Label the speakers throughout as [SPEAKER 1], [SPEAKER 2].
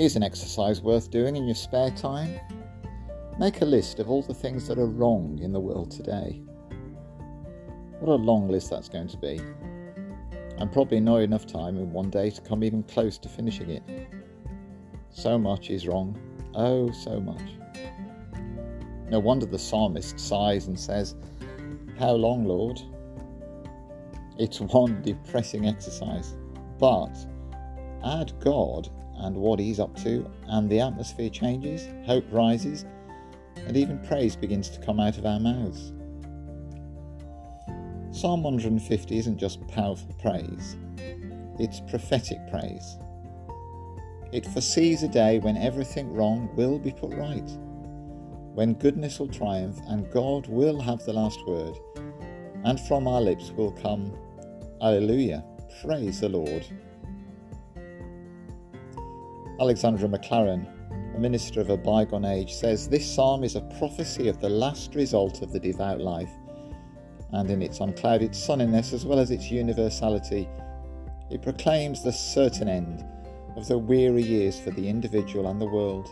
[SPEAKER 1] Here's an exercise worth doing in your spare time. Make a list of all the things that are wrong in the world today. What a long list that's going to be. And probably not enough time in one day to come even close to finishing it. So much is wrong. Oh, so much. No wonder the psalmist sighs and says, How long, Lord? It's one depressing exercise. But add God and what He's up to, and the atmosphere changes, hope rises, and even praise begins to come out of our mouths. Psalm 150 isn't just powerful praise, it's prophetic praise. It foresees a day when everything wrong will be put right when goodness will triumph and God will have the last word, and from our lips will come, Alleluia, praise the Lord. Alexander Maclaren, a minister of a bygone age, says this psalm is a prophecy of the last result of the devout life, and in its unclouded sunniness as well as its universality, it proclaims the certain end of the weary years for the individual and the world.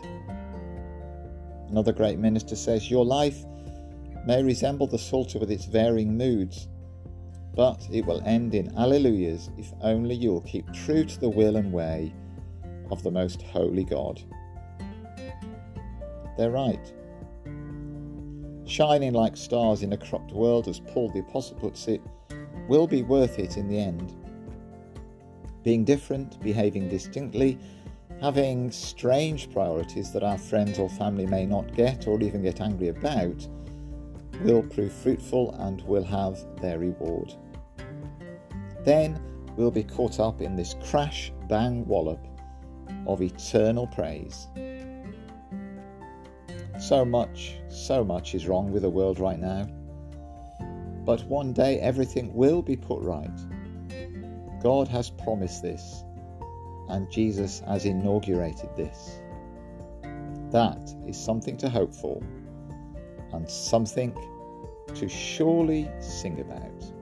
[SPEAKER 1] Another great minister says, Your life may resemble the Psalter with its varying moods, but it will end in Alleluias if only you will keep true to the will and way of the most holy God. They're right. Shining like stars in a corrupt world, as Paul the Apostle puts it, will be worth it in the end. Being different, behaving distinctly, having strange priorities that our friends or family may not get or even get angry about will prove fruitful and will have their reward. Then we'll be caught up in this crash bang wallop of eternal praise. So much, so much is wrong with the world right now. But one day everything will be put right. God has promised this and Jesus has inaugurated this. That is something to hope for and something to surely sing about.